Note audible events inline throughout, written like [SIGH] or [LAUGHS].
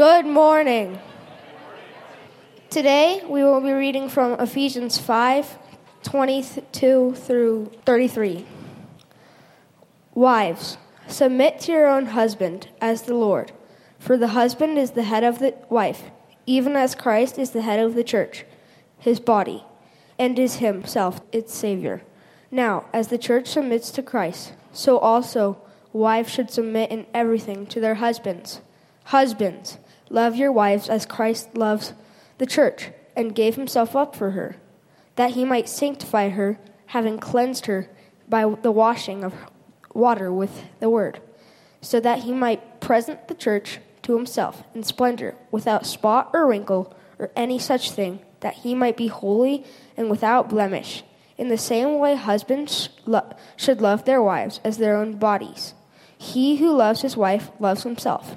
Good morning. Today we will be reading from Ephesians 5 22 through 33. Wives, submit to your own husband as the Lord, for the husband is the head of the wife, even as Christ is the head of the church, his body, and is himself its Savior. Now, as the church submits to Christ, so also wives should submit in everything to their husbands. Husbands, love your wives as Christ loves the church and gave himself up for her, that he might sanctify her, having cleansed her by the washing of water with the word, so that he might present the church to himself in splendor, without spot or wrinkle or any such thing, that he might be holy and without blemish. In the same way, husbands should love their wives as their own bodies. He who loves his wife loves himself,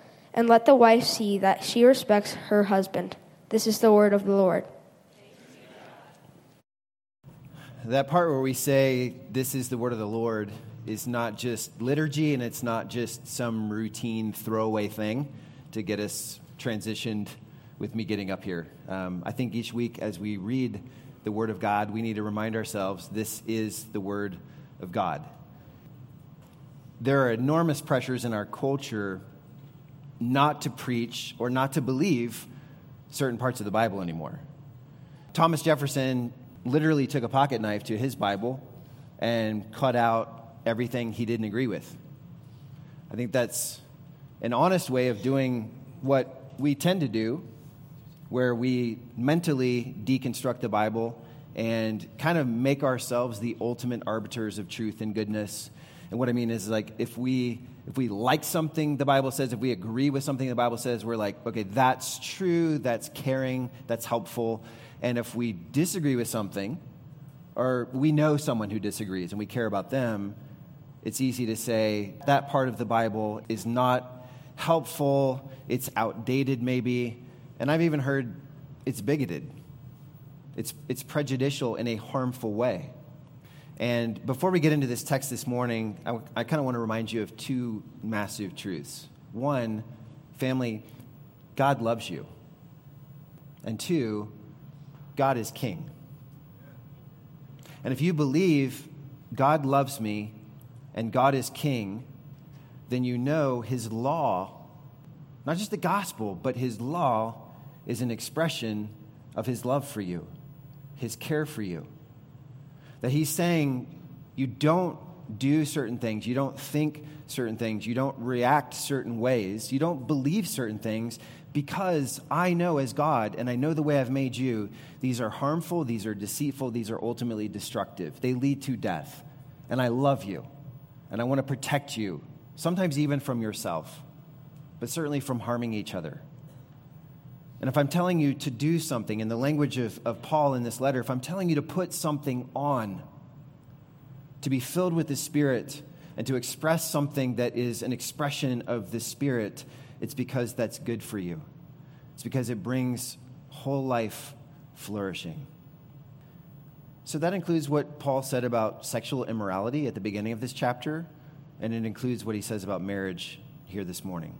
and let the wife see that she respects her husband. This is the word of the Lord. That part where we say, This is the word of the Lord, is not just liturgy and it's not just some routine throwaway thing to get us transitioned with me getting up here. Um, I think each week as we read the Word of God, we need to remind ourselves this is the Word of God. There are enormous pressures in our culture not to preach or not to believe certain parts of the Bible anymore. Thomas Jefferson literally took a pocket knife to his Bible and cut out everything he didn't agree with. I think that's an honest way of doing what we tend to do where we mentally deconstruct the Bible and kind of make ourselves the ultimate arbiters of truth and goodness. And what I mean is like if we if we like something the Bible says, if we agree with something the Bible says, we're like, okay, that's true, that's caring, that's helpful. And if we disagree with something, or we know someone who disagrees and we care about them, it's easy to say that part of the Bible is not helpful, it's outdated maybe, and I've even heard it's bigoted, it's, it's prejudicial in a harmful way. And before we get into this text this morning, I, I kind of want to remind you of two massive truths. One, family, God loves you. And two, God is king. And if you believe God loves me and God is king, then you know his law, not just the gospel, but his law is an expression of his love for you, his care for you. That he's saying you don't do certain things, you don't think certain things, you don't react certain ways, you don't believe certain things because I know as God and I know the way I've made you, these are harmful, these are deceitful, these are ultimately destructive. They lead to death. And I love you and I want to protect you, sometimes even from yourself, but certainly from harming each other. And if I'm telling you to do something, in the language of, of Paul in this letter, if I'm telling you to put something on, to be filled with the Spirit, and to express something that is an expression of the Spirit, it's because that's good for you. It's because it brings whole life flourishing. So that includes what Paul said about sexual immorality at the beginning of this chapter, and it includes what he says about marriage here this morning.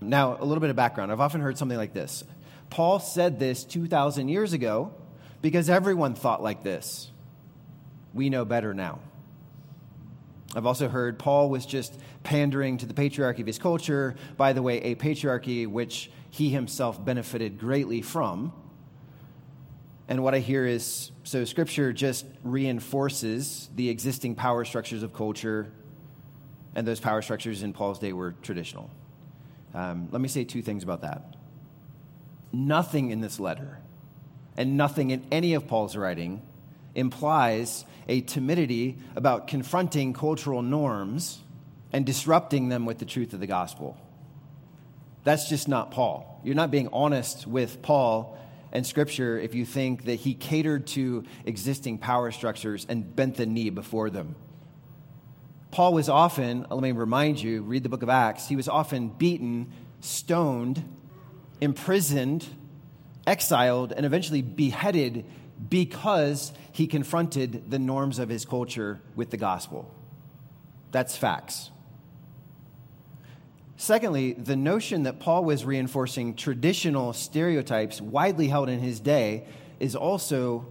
Now, a little bit of background. I've often heard something like this Paul said this 2,000 years ago because everyone thought like this. We know better now. I've also heard Paul was just pandering to the patriarchy of his culture, by the way, a patriarchy which he himself benefited greatly from. And what I hear is so scripture just reinforces the existing power structures of culture, and those power structures in Paul's day were traditional. Um, let me say two things about that nothing in this letter and nothing in any of Paul's writing implies a timidity about confronting cultural norms and disrupting them with the truth of the gospel. That's just not Paul. You're not being honest with Paul and Scripture if you think that he catered to existing power structures and bent the knee before them. Paul was often, let me remind you, read the book of Acts, he was often beaten, stoned, imprisoned, exiled, and eventually beheaded because he confronted the norms of his culture with the gospel. That's facts. Secondly, the notion that Paul was reinforcing traditional stereotypes widely held in his day is also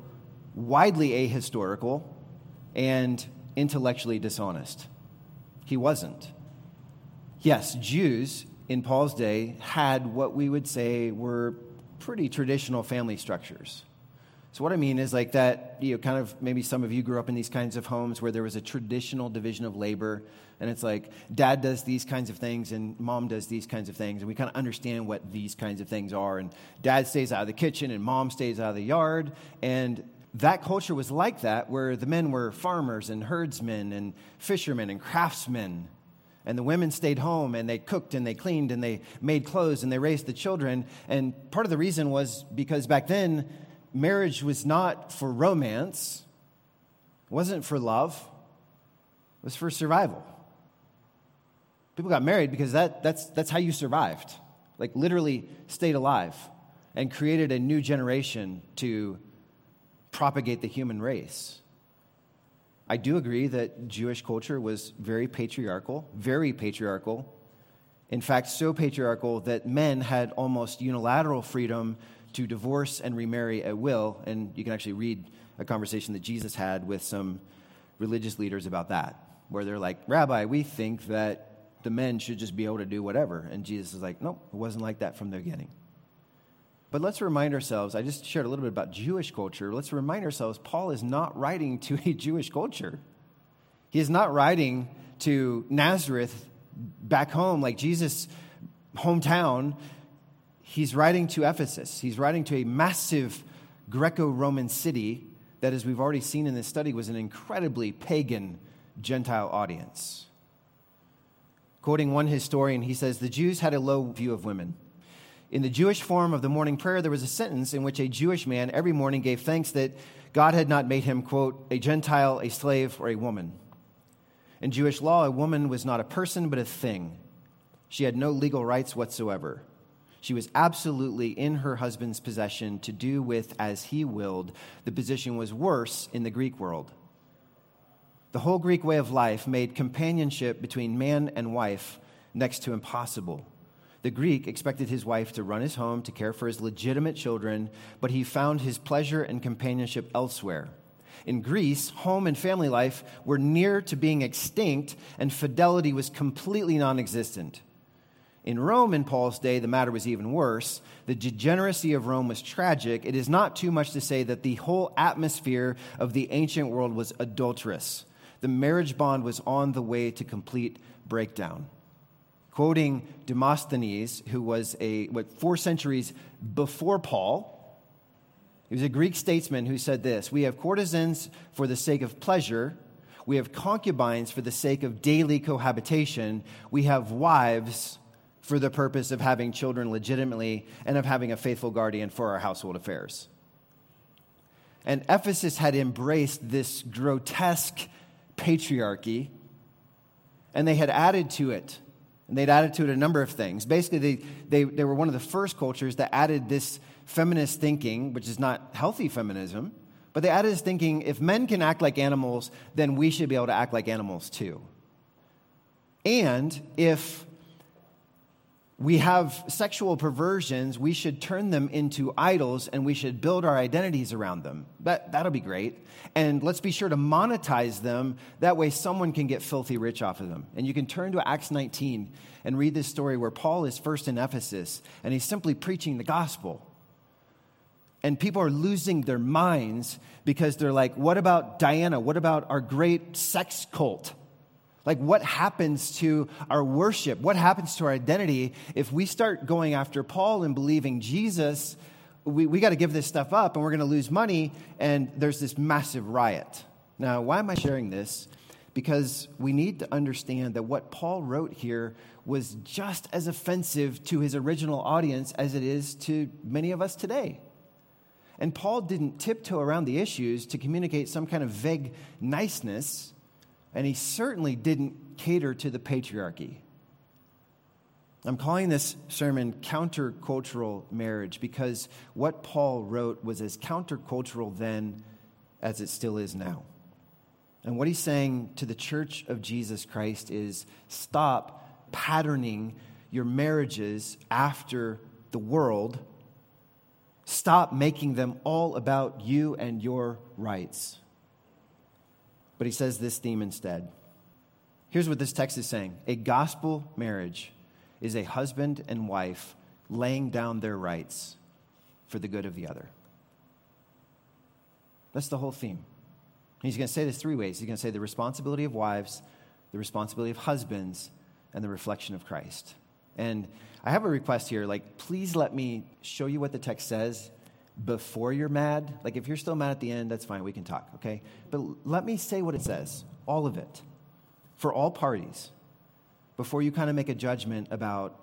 widely ahistorical and intellectually dishonest. He wasn't. Yes, Jews in Paul's day had what we would say were pretty traditional family structures. So what I mean is like that, you know, kind of maybe some of you grew up in these kinds of homes where there was a traditional division of labor, and it's like dad does these kinds of things and mom does these kinds of things, and we kind of understand what these kinds of things are. And dad stays out of the kitchen and mom stays out of the yard, and that culture was like that, where the men were farmers and herdsmen and fishermen and craftsmen. And the women stayed home and they cooked and they cleaned and they made clothes and they raised the children. And part of the reason was because back then, marriage was not for romance, it wasn't for love, it was for survival. People got married because that, that's, that's how you survived. Like, literally stayed alive and created a new generation to propagate the human race. I do agree that Jewish culture was very patriarchal, very patriarchal. In fact, so patriarchal that men had almost unilateral freedom to divorce and remarry at will. And you can actually read a conversation that Jesus had with some religious leaders about that, where they're like, Rabbi, we think that the men should just be able to do whatever. And Jesus is like, nope, it wasn't like that from the beginning. But let's remind ourselves, I just shared a little bit about Jewish culture. Let's remind ourselves, Paul is not writing to a [LAUGHS] Jewish culture. He is not writing to Nazareth back home, like Jesus' hometown, he's writing to Ephesus. He's writing to a massive Greco Roman city that, as we've already seen in this study, was an incredibly pagan Gentile audience. Quoting one historian, he says, The Jews had a low view of women. In the Jewish form of the morning prayer, there was a sentence in which a Jewish man every morning gave thanks that God had not made him, quote, a Gentile, a slave, or a woman. In Jewish law, a woman was not a person, but a thing. She had no legal rights whatsoever. She was absolutely in her husband's possession to do with as he willed. The position was worse in the Greek world. The whole Greek way of life made companionship between man and wife next to impossible. The Greek expected his wife to run his home, to care for his legitimate children, but he found his pleasure and companionship elsewhere. In Greece, home and family life were near to being extinct, and fidelity was completely non existent. In Rome in Paul's day, the matter was even worse. The degeneracy of Rome was tragic. It is not too much to say that the whole atmosphere of the ancient world was adulterous. The marriage bond was on the way to complete breakdown. Quoting Demosthenes, who was a what four centuries before Paul, he was a Greek statesman who said this We have courtesans for the sake of pleasure, we have concubines for the sake of daily cohabitation, we have wives for the purpose of having children legitimately and of having a faithful guardian for our household affairs. And Ephesus had embraced this grotesque patriarchy, and they had added to it. And they'd added to it a number of things. Basically, they, they, they were one of the first cultures that added this feminist thinking, which is not healthy feminism, but they added this thinking if men can act like animals, then we should be able to act like animals too. And if we have sexual perversions, we should turn them into idols and we should build our identities around them. That, that'll be great. And let's be sure to monetize them. That way, someone can get filthy rich off of them. And you can turn to Acts 19 and read this story where Paul is first in Ephesus and he's simply preaching the gospel. And people are losing their minds because they're like, what about Diana? What about our great sex cult? Like, what happens to our worship? What happens to our identity if we start going after Paul and believing Jesus? We, we got to give this stuff up and we're going to lose money, and there's this massive riot. Now, why am I sharing this? Because we need to understand that what Paul wrote here was just as offensive to his original audience as it is to many of us today. And Paul didn't tiptoe around the issues to communicate some kind of vague niceness, and he certainly didn't cater to the patriarchy. I'm calling this sermon Countercultural Marriage because what Paul wrote was as countercultural then as it still is now. And what he's saying to the church of Jesus Christ is stop patterning your marriages after the world. Stop making them all about you and your rights. But he says this theme instead. Here's what this text is saying a gospel marriage is a husband and wife laying down their rights for the good of the other. That's the whole theme. He's going to say this three ways. He's going to say the responsibility of wives, the responsibility of husbands, and the reflection of Christ. And I have a request here. Like, please let me show you what the text says before you're mad. Like, if you're still mad at the end, that's fine. We can talk, okay? But let me say what it says, all of it, for all parties, before you kind of make a judgment about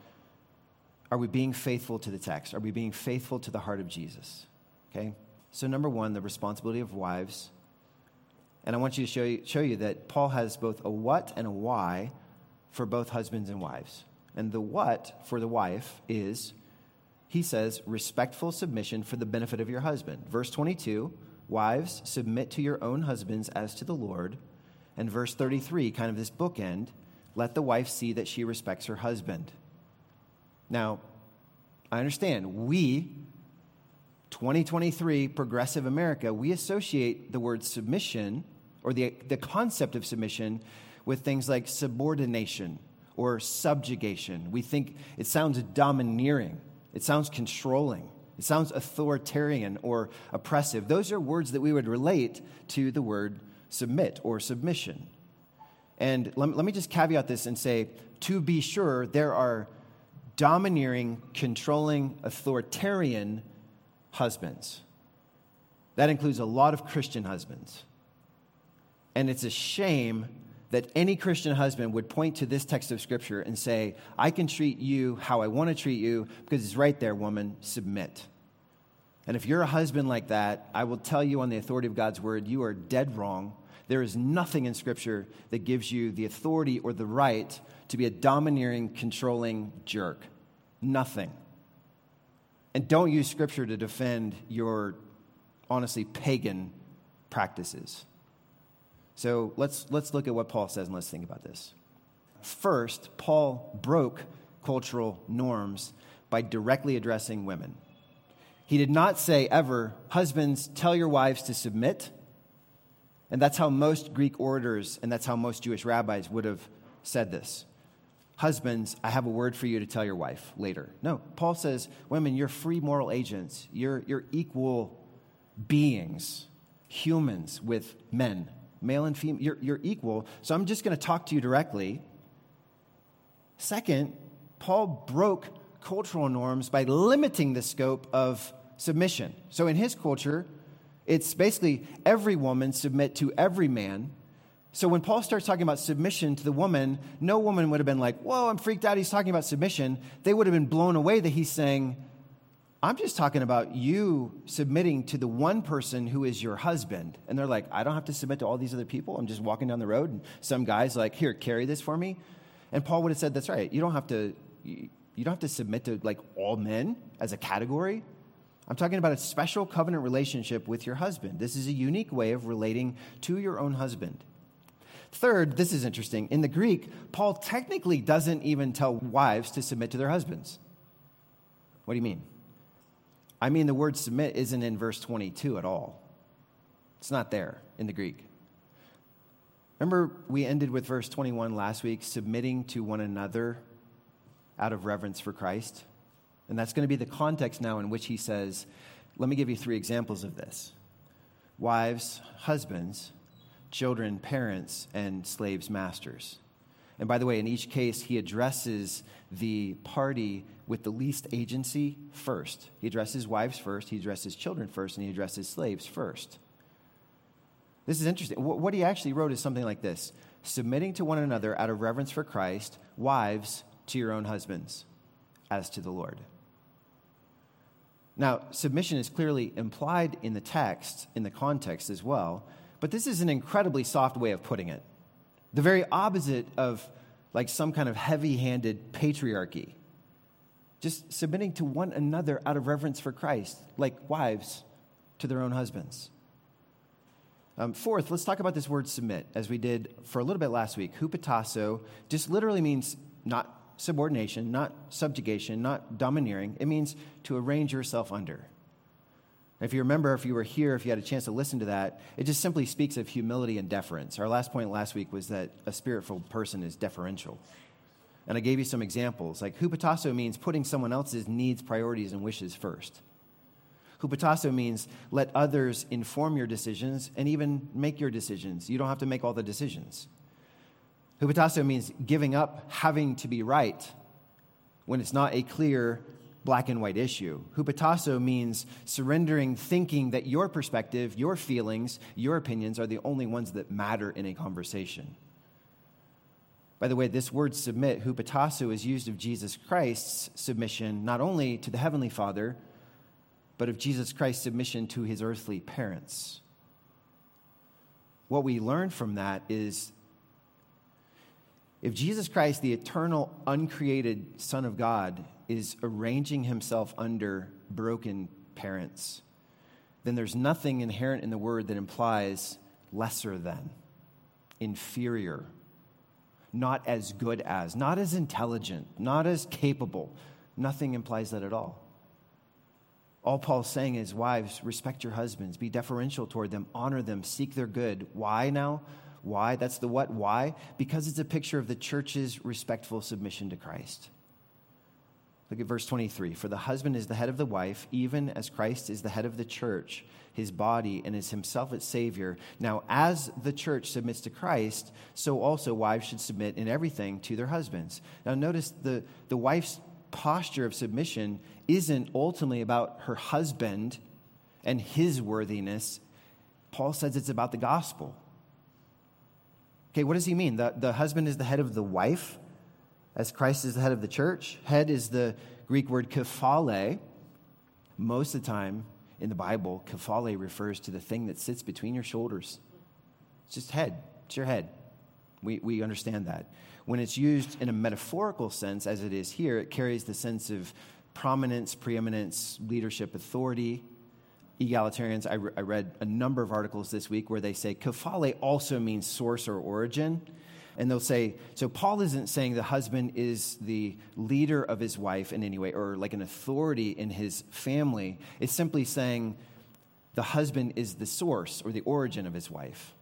are we being faithful to the text? Are we being faithful to the heart of Jesus? Okay? So, number one, the responsibility of wives and I want you to show you, show you that Paul has both a what and a why for both husbands and wives. And the what for the wife is, he says, respectful submission for the benefit of your husband. Verse 22, wives, submit to your own husbands as to the Lord. And verse 33, kind of this bookend, let the wife see that she respects her husband. Now, I understand we, 2023 progressive America, we associate the word submission or the, the concept of submission with things like subordination or subjugation. We think it sounds domineering, it sounds controlling, it sounds authoritarian or oppressive. Those are words that we would relate to the word submit or submission. And let, me just caveat this and say, to be sure, there are domineering, controlling, authoritarian husbands. That includes a lot of Christian husbands. And it's a shame that any Christian husband would point to this text of Scripture and say, I can treat you how I want to treat you because it's right there, woman, submit. And if you're a husband like that, I will tell you on the authority of God's word, you are dead wrong. There is nothing in Scripture that gives you the authority or the right to be a domineering, controlling jerk. Nothing. And don't use Scripture to defend your, honestly, pagan practices. So let's, let's look at what Paul says and let's think about this. First, Paul broke cultural norms by directly addressing women. He did not say ever, Husbands, tell your wives to submit. And that's how most Greek orators and that's how most Jewish rabbis would have said this. Husbands, I have a word for you to tell your wife later. No, Paul says, Women, you're free moral agents, you're, you're equal beings, humans with men male and female, you're, you're equal. So I'm just going to talk to you directly. Second, Paul broke cultural norms by limiting the scope of submission. So in his culture, it's basically every woman submit to every man. So when Paul starts talking about submission to the woman, no woman would have been like, Whoa, I'm freaked out. He's talking about submission. They would have been blown away that he's saying, I'm just talking about you submitting to the one person who is your husband. And they're like, I don't have to submit to all these other people. I'm just walking down the road, and some guy's like, Here, carry this for me. And Paul would have said, That's right. You don't have to, you don't have to submit to like all men as a category. I'm talking about a special covenant relationship with your husband. This is a unique way of relating to your own husband. Third, this is interesting. In the Greek, Paul technically doesn't even tell wives to submit to their husbands. What do you mean? I mean, the word submit isn't in verse 22 at all. It's not there in the Greek. Remember, we ended with verse 21 last week, submitting to one another out of reverence for Christ. And that's going to be the context now in which he says, let me give you three examples of this wives, husbands, children, parents, and slaves, masters. And by the way, in each case, he addresses the party with the least agency first. He addresses wives first, he addresses children first, and he addresses slaves first. This is interesting. What he actually wrote is something like this Submitting to one another out of reverence for Christ, wives to your own husbands, as to the Lord. Now, submission is clearly implied in the text, in the context as well, but this is an incredibly soft way of putting it. The very opposite of like some kind of heavy handed patriarchy. Just submitting to one another out of reverence for Christ, like wives to their own husbands. Um, fourth, let's talk about this word submit, as we did for a little bit last week. Hupotasso just literally means not subordination, not subjugation, not domineering. It means to arrange yourself under. If you remember, if you were here, if you had a chance to listen to that, it just simply speaks of humility and deference. Our last point last week was that a spiritful person is deferential. And I gave you some examples. Like hupotasso means putting someone else's needs, priorities, and wishes first. Hupotasso means let others inform your decisions and even make your decisions. You don't have to make all the decisions. Hupotasso means giving up having to be right when it's not a clear black and white issue. Hupotasso means surrendering thinking that your perspective, your feelings, your opinions are the only ones that matter in a conversation. By the way, this word submit, hupotasso, is used of Jesus Christ's submission not only to the Heavenly Father, but of Jesus Christ's submission to his earthly parents. What we learn from that is if Jesus Christ, the eternal, uncreated Son of God, is arranging himself under broken parents, then there's nothing inherent in the word that implies lesser than, inferior, not as good as, not as intelligent, not as capable. Nothing implies that at all. All Paul's saying is, wives, respect your husbands, be deferential toward them, honor them, seek their good. Why now? Why? That's the what? Why? Because it's a picture of the church's respectful submission to Christ. Look at verse 23. For the husband is the head of the wife, even as Christ is the head of the church, his body, and is himself its Savior. Now, as the church submits to Christ, so also wives should submit in everything to their husbands. Now, notice the, the wife's posture of submission isn't ultimately about her husband and his worthiness. Paul says it's about the gospel. Okay, what does he mean? The, the husband is the head of the wife, as Christ is the head of the church. Head is the Greek word kephale. Most of the time in the Bible, kephale refers to the thing that sits between your shoulders. It's just head, it's your head. We, we understand that. When it's used in a metaphorical sense, as it is here, it carries the sense of prominence, preeminence, leadership, authority egalitarians, I, re- I, read a number of articles this week where they say kephale also means source or origin. And they'll say, so Paul isn't saying the husband is the leader of his wife in any way or like an authority in his family. It's simply saying the husband is the source or the origin of his wife.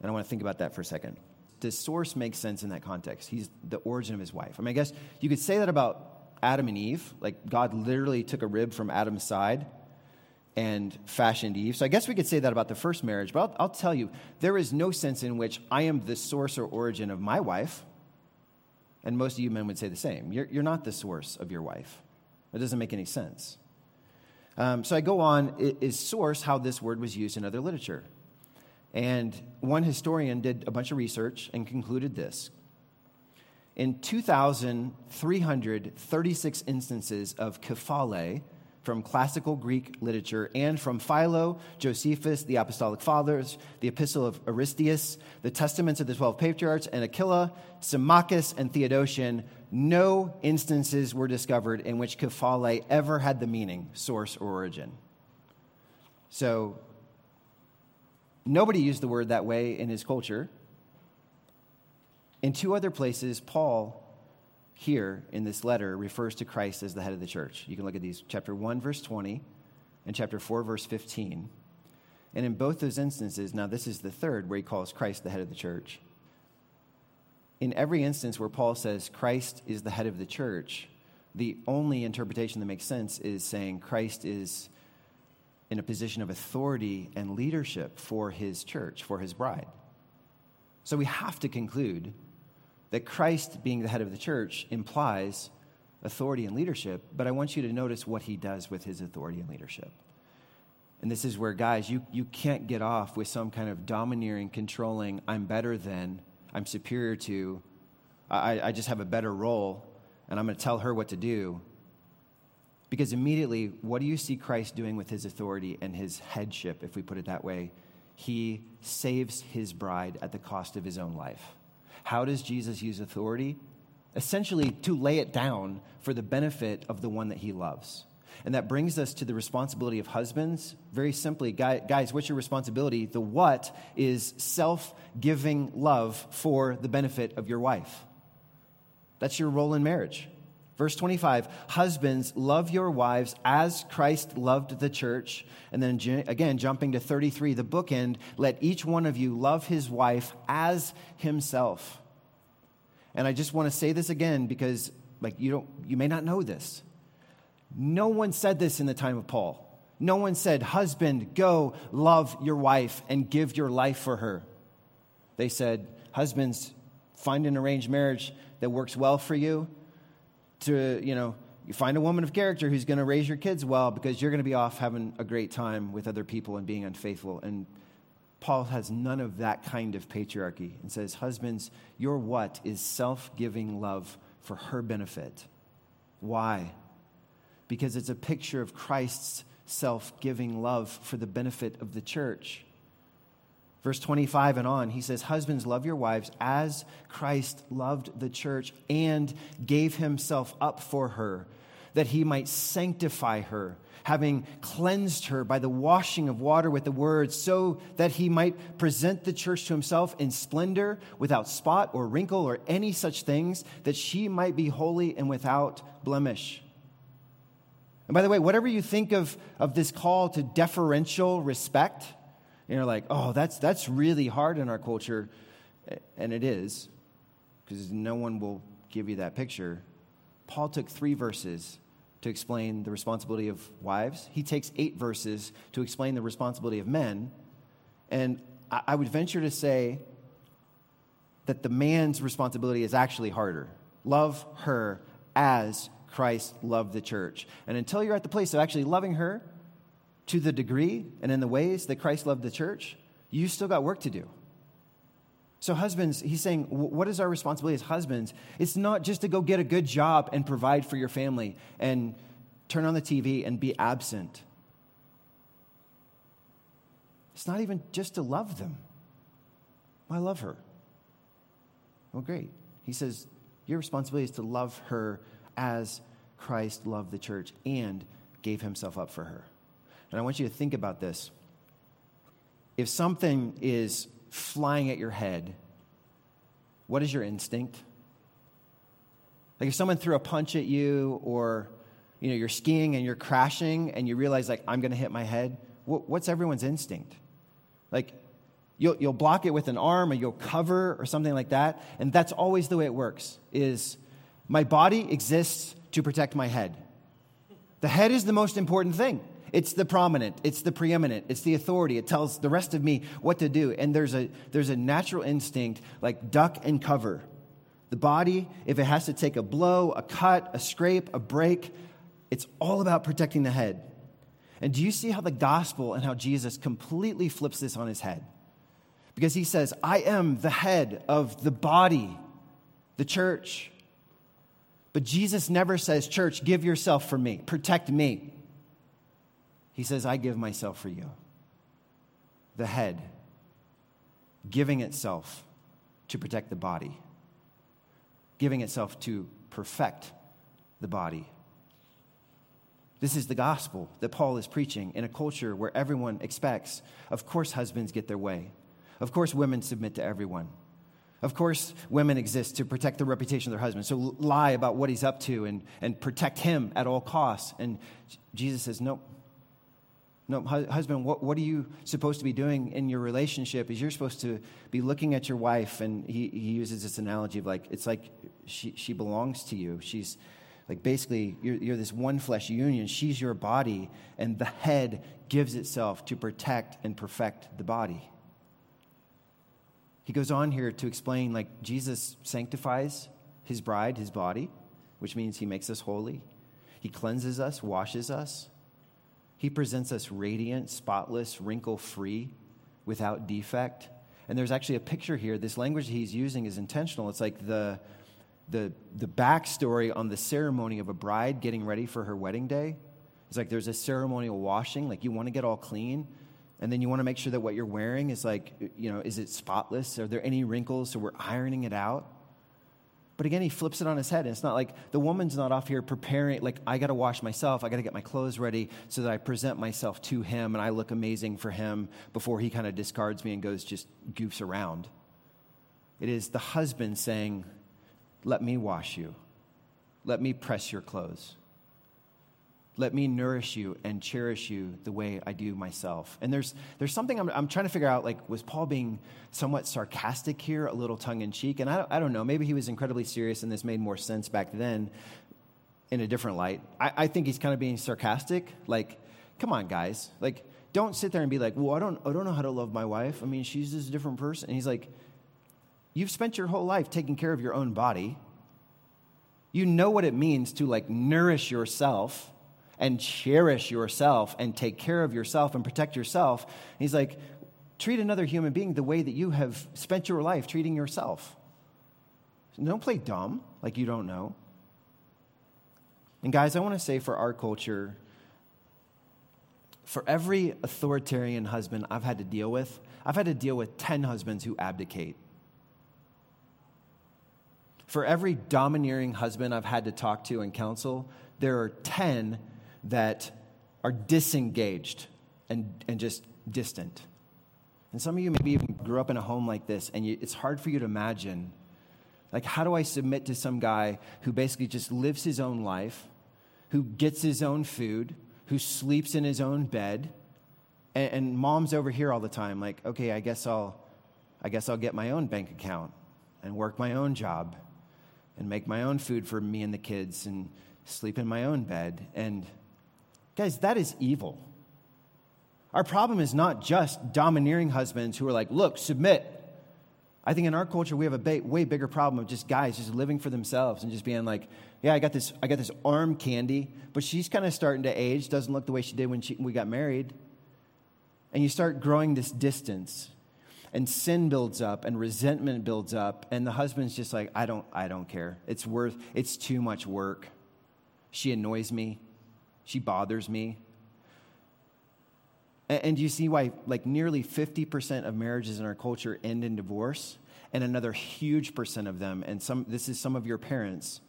And I want to think about that for a second. Does source make sense in that context? He's the origin of his wife. I mean, I guess you could say that about Adam and Eve. Like God literally took a rib from Adam's side and fashioned Eve. So I guess we could say that about the first marriage, but I'll, I'll, tell you, there is no sense in which I am the source or origin of my wife. And most of you men would say the same. You're, you're not the source of your wife. It doesn't make any sense. Um, so I go on, is source how this word was used in other literature. And one historian did a bunch of research and concluded this. In 2,336 instances of kephale, from classical Greek literature and from Philo, Josephus, the Apostolic Fathers, the Epistle of Aristeas, the Testaments of the Twelve Patriarchs, and Aquila, Symmachus, and Theodotion, no instances were discovered in which kephale ever had the meaning source or origin. So, nobody used the word that way in his culture. In two other places, Paul here in this letter refers to Christ as the head of the church. You can look at these chapter 1, verse 20, and chapter 4, verse 15. And in both those instances, now this is the third where he calls Christ the head of the church. In every instance where Paul says Christ is the head of the church, the only interpretation that makes sense is saying Christ is in a position of authority and leadership for his church, for his bride. So we have to conclude that Christ being the head of the church implies authority and leadership, but I want you to notice what he does with his authority and leadership. And this is where, guys, you, you can't get off with some kind of domineering, controlling, I'm better than, I'm superior to, I, I just have a better role, and I'm going to tell her what to do. Because immediately, what do you see Christ doing with his authority and his headship, if we put it that way? He saves his bride at the cost of his own life. How does Jesus use authority? Essentially, to lay it down for the benefit of the one that he loves. And that brings us to the responsibility of husbands. Very simply, guys, what's your responsibility? The what is self giving love for the benefit of your wife. That's your role in marriage. Verse 25 Husbands, love your wives as Christ loved the church. And then again, jumping to 33, the bookend, let each one of you love his wife as himself. And I just want to say this again because like you don't you may not know this. No one said this in the time of Paul. No one said, Husband, go love your wife and give your life for her. They said, Husbands, find an arranged marriage that works well for you. To, you know, you find a woman of character who's going to raise your kids well because you're going to be off having a great time with other people and being unfaithful. And Paul has none of that kind of patriarchy and says, Husbands, your what is self giving love for her benefit. Why? because it's a picture of Christ's self giving love for the benefit of the church. Verse 25 and on, he says, Husbands, love your wives as Christ loved the church and gave himself up for her, that he might sanctify her, having cleansed her by the washing of water with the word, so that he might present the church to himself in splendor, without spot or wrinkle or any such things, that she might be holy and without blemish. And by the way, whatever you think of, of this call to deferential respect, you're like, oh, that's, that's really hard in our culture. And it is, because no one will give you that picture. Paul took three verses to explain the responsibility of wives, he takes eight verses to explain the responsibility of men. And I, I would venture to say that the man's responsibility is actually harder. Love her as Christ loved the church. And until you're at the place of actually loving her to the degree and in the ways that Christ loved the church, you still got work to do. So, husbands, he's saying, what is our responsibility as husbands? It's not just to go get a good job and provide for your family and turn on the TV and be absent. It's not even just to love them. I love her. Well, great. He says, Your responsibility is to love her as Christ loved the church and gave himself up for her. And I want you to think about this. If something is flying at your head, what is your instinct? Like if someone threw a punch at you or you know you're skiing and you're crashing and you realize like I'm going to hit my head, what's everyone's instinct? Like you'll, you'll block it with an arm or you'll cover or something like that and that's always the way it works is my body exists to protect my head. The head is the most important thing. It's the prominent, it's the preeminent, it's the authority. It tells the rest of me what to do. And there's a, there's a natural instinct like duck and cover. The body, if it has to take a blow, a cut, a scrape, a break, it's all about protecting the head. And do you see how the gospel and how Jesus completely flips this on his head? Because he says, I am the head of the body, the church. But Jesus never says, Church, give yourself for me, protect me. He says, I give myself for you. The head, giving itself to protect the body, giving itself to perfect the body. This is the gospel that Paul is preaching in a culture where everyone expects, of course, husbands get their way. Of course, women submit to everyone. Of course, women exist to protect the reputation of their husband. So lie about what he's up to and, and protect him at all costs. And Jesus says, Nope. No, husband, what, what are you supposed to be doing in your relationship? Is you're supposed to be looking at your wife, and he, he uses this analogy of like, it's like she, she belongs to you. She's like basically, you're, you're this one flesh union. She's your body, and the head gives itself to protect and perfect the body. He goes on here to explain like Jesus sanctifies his bride, his body, which means he makes us holy. He cleanses us, washes us. He presents us radiant, spotless, wrinkle free, without defect. And there's actually a picture here. This language he's using is intentional. It's like the, the, the backstory on the ceremony of a bride getting ready for her wedding day. It's like there's a ceremonial washing, like you want to get all clean, and then you want to make sure that what you're wearing is like, you know, is it spotless? Are there any wrinkles? So we're ironing it out. But again, he flips it on his head. And it's not like the woman's not off here preparing, like, I got to wash myself. I got to get my clothes ready so that I present myself to him and I look amazing for him before he kind of discards me and goes just goofs around. It is the husband saying, Let me wash you, let me press your clothes. Let me nourish you and cherish you the way I do myself. And there's, there's something I'm, I'm trying to figure out like, was Paul being somewhat sarcastic here, a little tongue in cheek? And I, I don't know, maybe he was incredibly serious and this made more sense back then in a different light. I, I think he's kind of being sarcastic. Like, come on, guys. Like, don't sit there and be like, well, I don't, I don't know how to love my wife. I mean, she's just a different person. And he's like, you've spent your whole life taking care of your own body. You know what it means to like nourish yourself and cherish yourself and take care of yourself and protect yourself. And he's like, treat another human being the way that you have spent your life treating yourself. Don't play dumb like you don't know. And guys, I want to say for our culture, for every authoritarian husband I've had to deal with, I've had to deal with 10 husbands who abdicate. For every domineering husband I've had to talk to and counsel, there are 10 that are disengaged and, and just distant. And some of you maybe even grew up in a home like this, and you, it's hard for you to imagine like, how do I submit to some guy who basically just lives his own life, who gets his own food, who sleeps in his own bed, and, and mom's over here all the time, like, okay, I guess I'll, I guess I'll get my own bank account and work my own job and make my own food for me and the kids and sleep in my own bed. And Guys, that is evil. Our problem is not just domineering husbands who are like, look, submit. I think in our culture we have a ba- way bigger problem of just guys just living for themselves and just being like, yeah, I got this, I got this arm candy, but she's kind of starting to age, doesn't look the way she did when she, we got married. And you start growing this distance, and sin builds up, and resentment builds up, and the husband's just like, I don't, I don't care. It's worth, it's too much work. She annoys me. She bothers me. And, do you see why, like, nearly 50% of marriages in our culture end in divorce? And another huge percent of them, and some, this is some of your parents,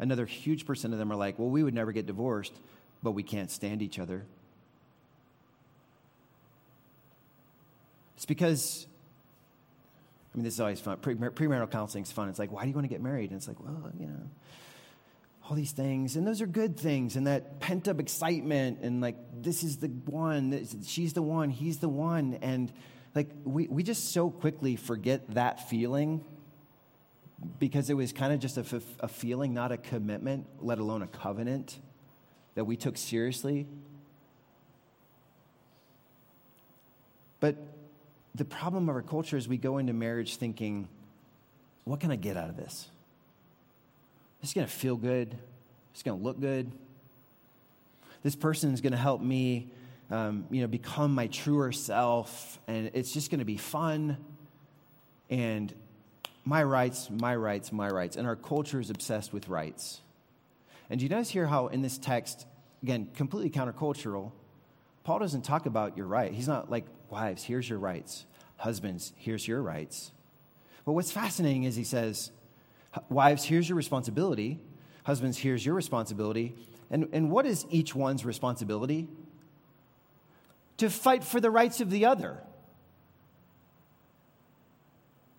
another huge percent of them are like, well, we would never get divorced, but we can't stand each other. It's because, I mean, this is always fun. Premarital counseling is fun. It's like, why do you want to get married? And it's like, well, you know, all these things and those are good things and that pent up excitement and like this is the one she's the one he's the one and like we, we just so quickly forget that feeling because it was kind of just a, a feeling not a commitment let alone a covenant that we took seriously. But the problem of our culture is we go into marriage thinking what can i get out of this it's going to feel good. It's going to look good. This person is going to help me, um, you know, become my truer self, and it's just going to be fun. And my rights, my rights, my rights. And our culture is obsessed with rights. And do you notice here how in this text, again, completely countercultural, Paul doesn't talk about your right. He's not like, wives, here's your rights. Husbands, here's your rights. But what's fascinating is he says, Wives, here's your responsibility. Husbands, here's your responsibility. And, and what is each one's responsibility? To fight for the rights of the other.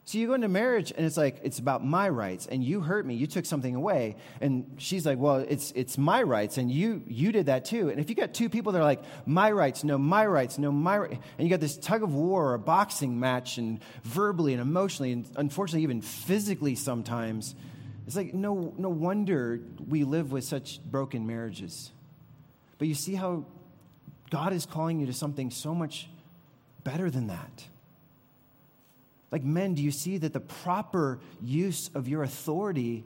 So you go into marriage and it's like, it's about my rights and you hurt me, you took something away. And she's like, well, it's, it's my rights and you, you did that too. And if you got two people that are like, my rights, no, my rights, no, my rights, and you got this tug of war or a boxing match and verbally and emotionally and unfortunately even physically sometimes, it's like, no, no wonder we live with such broken marriages. But you see how God is calling you to something so much better than that. Like, men, do you see that the proper use of your authority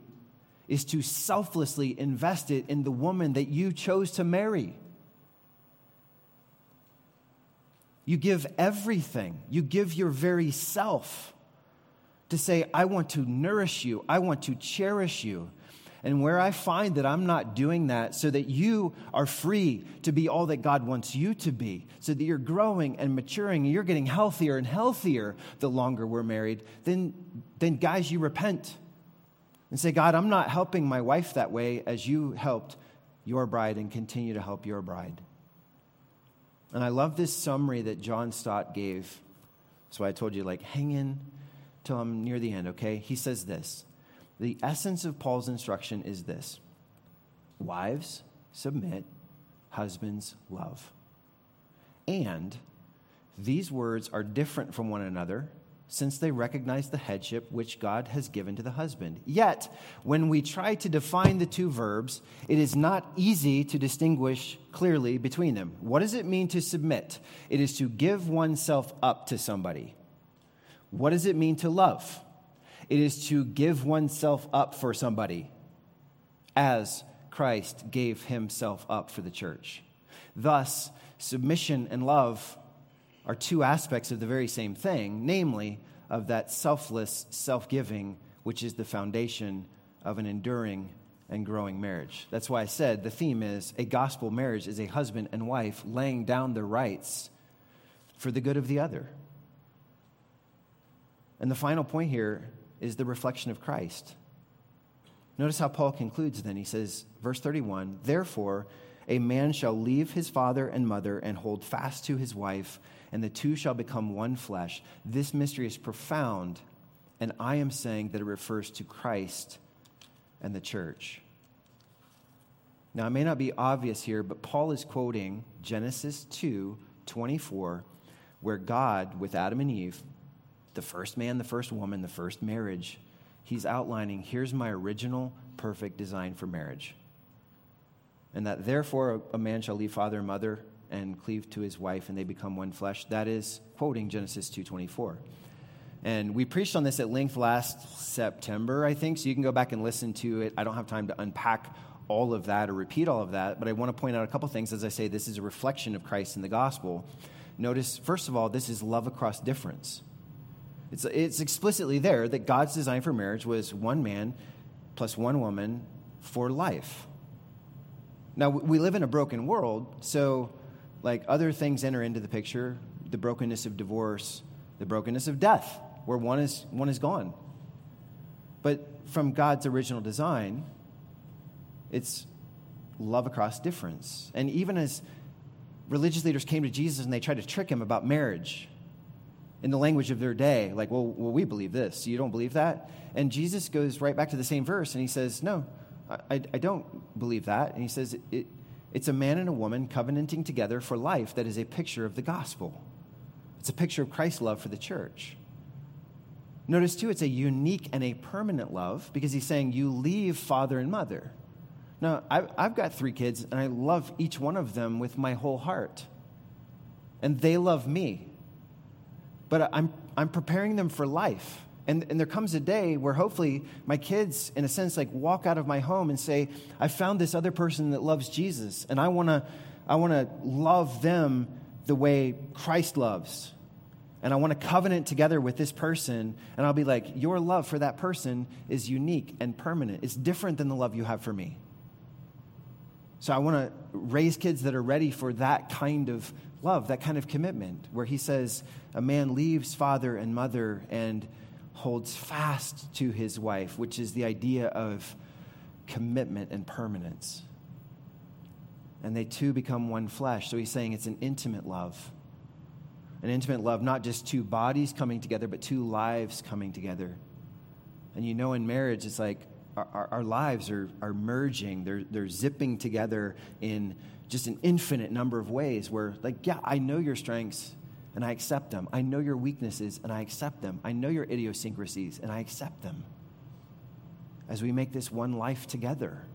is to selflessly invest it in the woman that you chose to marry? You give everything, you give your very self to say, I want to nourish you, I want to cherish you. And where I find that I'm not doing that so that you are free to be all that God wants you to be, so that you're growing and maturing and you're getting healthier and healthier the longer we're married, then, then guys, you repent and say, God, I'm not helping my wife that way as you helped your bride and continue to help your bride. And I love this summary that John Stott gave. Why I told you, like, hang in till I'm near the end, okay? He says this The essence of Paul's instruction is this Wives, submit, husbands, love. And these words are different from one another since they recognize the headship which God has given to the husband. Yet, when we try to define the two verbs, it is not easy to distinguish clearly between them. What does it mean to submit? It is to give oneself up to somebody. What does it mean to love? It is to give oneself up for somebody as Christ gave himself up for the church. Thus, submission and love are two aspects of the very same thing, namely, of that selfless self giving, which is the foundation of an enduring and growing marriage. That's why I said the theme is a gospel marriage is a husband and wife laying down their rights for the good of the other. And the final point here is the reflection of Christ. Notice how Paul concludes then. He says, verse 31 Therefore, a man shall leave his father and mother and hold fast to his wife, and the two shall become one flesh. This mystery is profound, and I am saying that it refers to Christ and the church. Now, it may not be obvious here, but Paul is quoting Genesis 2 24, where God, with Adam and Eve, the first man, the first woman, the first marriage, he's outlining here's my original perfect design for marriage. And that therefore a man shall leave father and mother and cleave to his wife and they become one flesh. That is quoting Genesis 2:24. And we preached on this at length last September, I think, so you can go back and listen to it. I don't have time to unpack all of that or repeat all of that, but I want to point out a couple things as I say this is a reflection of Christ in the gospel. Notice, first of all, this is love across difference. It's, it's explicitly there that God's design for marriage was one man plus one woman for life. Now, we live in a broken world, so like other things enter into the picture the brokenness of divorce, the brokenness of death, where one is, one is gone. But from God's original design, it's love across difference. And even as religious leaders came to Jesus and they tried to trick him about marriage, in the language of their day, like, well, well, we believe this. You don't believe that? And Jesus goes right back to the same verse and he says, no, I, I don't believe that. And he says, it, it's a man and a woman covenanting together for life that is a picture of the gospel. It's a picture of Christ's love for the church. Notice, too, it's a unique and a permanent love because he's saying, You leave father and mother. Now, I've got three kids, and I love each one of them with my whole heart. And they love me but I'm, I'm preparing them for life. And, and there comes a day where hopefully my kids, in a sense, like walk out of my home and say, I found this other person that loves Jesus, and I want to I wanna love them the way Christ loves. And I want to covenant together with this person, and I'll be like, Your love for that person is unique and permanent. It's different than the love you have for me. So I want to raise kids that are ready for that kind of love, that kind of commitment, where he says, a man leaves father and mother and holds fast to his wife, which is the idea of commitment and permanence. And they two become one flesh. So he's saying it's an intimate love. An intimate love, not just two bodies coming together, but two lives coming together. And you know, in marriage, it's like our, our, lives are, are merging, they're, they're zipping together in just an infinite number of ways where, like, yeah, I know your strengths and I accept them. I know your weaknesses and I accept them. I know your idiosyncrasies and I accept them as we make this one life together.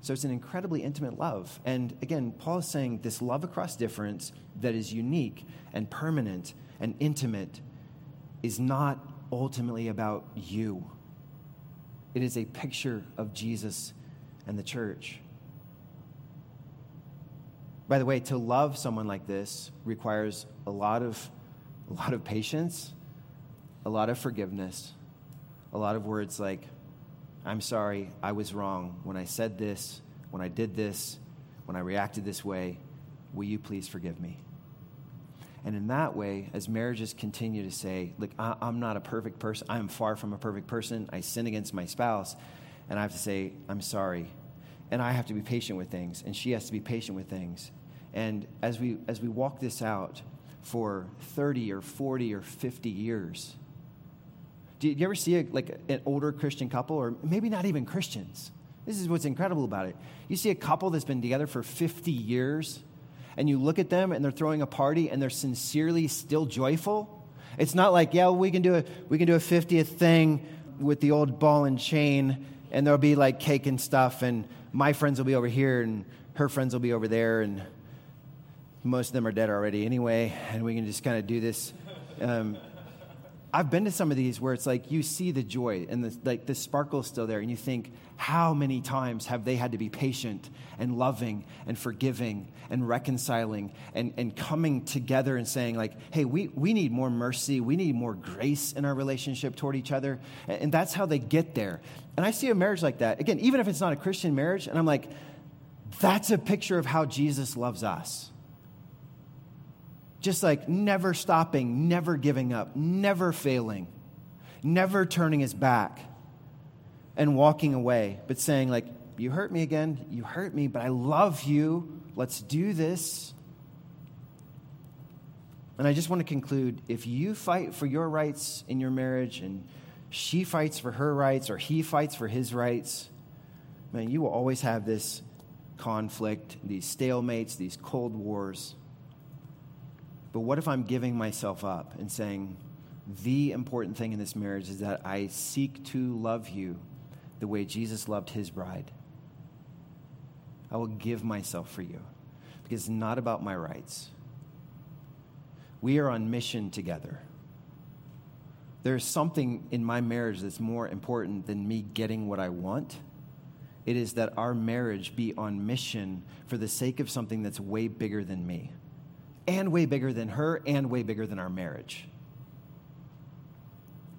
So it's an incredibly intimate love. And again, Paul is saying this love across difference that is unique and permanent and intimate is not ultimately about you, it is a picture of Jesus and the church. By the way, to love someone like this requires a lot of, a lot of patience a lot of forgiveness, a lot of words like, I'm sorry, I was wrong when I said this, when I did this, when I reacted this way. Will you please forgive me? And in that way, as marriages continue to say, Look, I, am not a perfect person. I am far from a perfect person. I sin against my spouse. And I have to say, I'm sorry. And I have to be patient with things. And she has to be patient with things. And as we, as we walk this out for 30 or 40 or 50 years, do you, do you ever see a, like an older Christian couple, or maybe not even Christians? This is what's incredible about it. You see a couple that's been together for 50 years and you look at them and they're throwing a party and they're sincerely still joyful. It's not like, yeah, we can do a, we can do a 50th thing with the old ball and chain and there'll be like cake and stuff and my friends will be over here and her friends will be over there and most of them are dead already anyway and we can just kind of do this. Um, I've been to some of these where it's like you see the joy and the, like the sparkle's still there, and you think, how many times have they had to be patient and loving and forgiving and reconciling and, and coming together and saying, like, hey, we, we need more mercy, we need more grace in our relationship toward each other. And, and that's how they get there. And I see a marriage like that, again, even if it's not a Christian marriage, and I'm like, that's a picture of how Jesus loves us just like never stopping, never giving up, never failing, never turning his back and walking away, but saying, like, you hurt me again, you hurt me, but I love you. Let's do this. And I just want to conclude if you fight for your rights in your marriage and she fights for her rights or he fights for his rights, man, you will always have this conflict, these stalemates, these cold wars. But what if I'm giving myself up and saying, the important thing in this marriage is that I seek to love you the way Jesus loved his bride? I will give myself for you because it's not about my rights. We are on mission together. There's something in my marriage that's more important than me getting what I want. It is that our marriage be on mission for the sake of something that's way bigger than me and way bigger than her and way bigger than our marriage.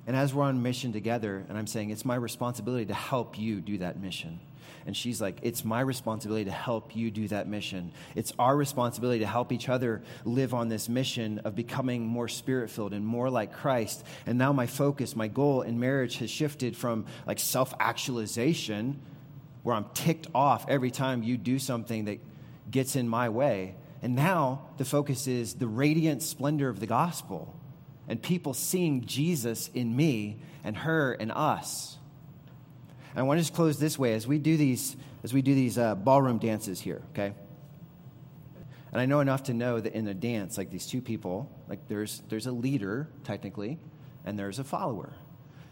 And as we're on mission together, and I'm saying it's my responsibility to help you do that mission. And she's like, It's my responsibility to help you do that mission. It's our responsibility to help each other live on this mission of becoming more spirit filled and more like Christ. And now my focus, my goal in marriage has shifted from like self actualization, where I'm ticked off every time you do something that gets in my way, and now the focus is the radiant splendor of the gospel and people seeing Jesus in me and her and us. And I want to just close this way as we do these, as we do these uh, ballroom dances here, okay? And I know enough to know that in a dance, like these two people, like there's, there's a leader, technically, and there's a follower.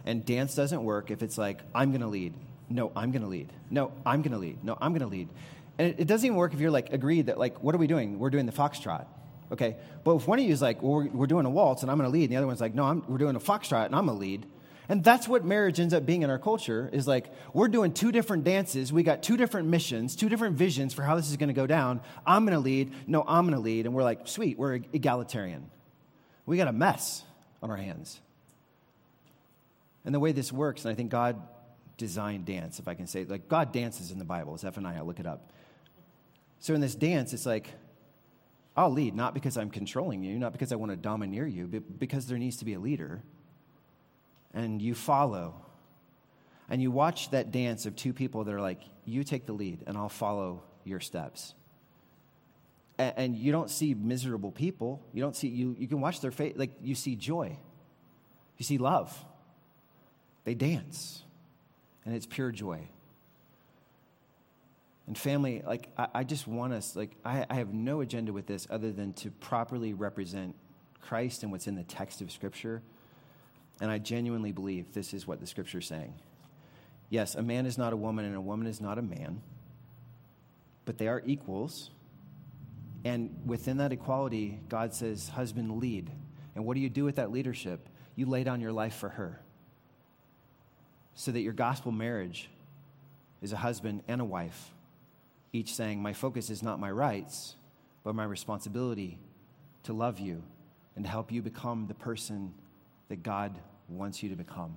And dance doesn't work if it's like, I'm going to lead. No, I'm going to lead. No, I'm going to lead. No, I'm going to lead. And it, it doesn't even work if you're like agreed that like, what are we doing? We're doing the foxtrot. Okay. But if one of you is like, well, we're, we're doing a waltz and I'm going to lead, and the other one's like, no, I'm, we're doing a foxtrot and I'm going to lead. And that's what marriage ends up being in our culture is like, we're doing two different dances. We got two different missions, two different visions for how this is going to go down. I'm going to lead. No, I'm going to lead. And we're like, sweet, we're egalitarian. We got a mess on our hands. And the way this works, and I think God designed dance, if I can say, like God dances in the Bible. It's Zephaniah, I'll look it up. So in this dance, it's like, I'll lead, not because I'm controlling you, not because I want to domineer you, but because there needs to be a leader. And you follow. And you watch that dance of two people that are like, you take the lead, and I'll follow your steps. And, and you don't see miserable people. You don't see, you, you can watch their face, like, you see joy. You see love. They dance, and it's pure joy. And family, like, I, I just want us, like, I, I have no agenda with this other than to properly represent Christ and what's in the text of Scripture. And I genuinely believe this is what the Scripture is saying. Yes, a man is not a woman and a woman is not a man, but they are equals. And within that equality, God says, husband, lead. And what do you do with that leadership? You lay down your life for her so that your gospel marriage is a husband and a wife each saying, My focus is not my rights, but my responsibility to love you and to help you become the person that God wants you to become.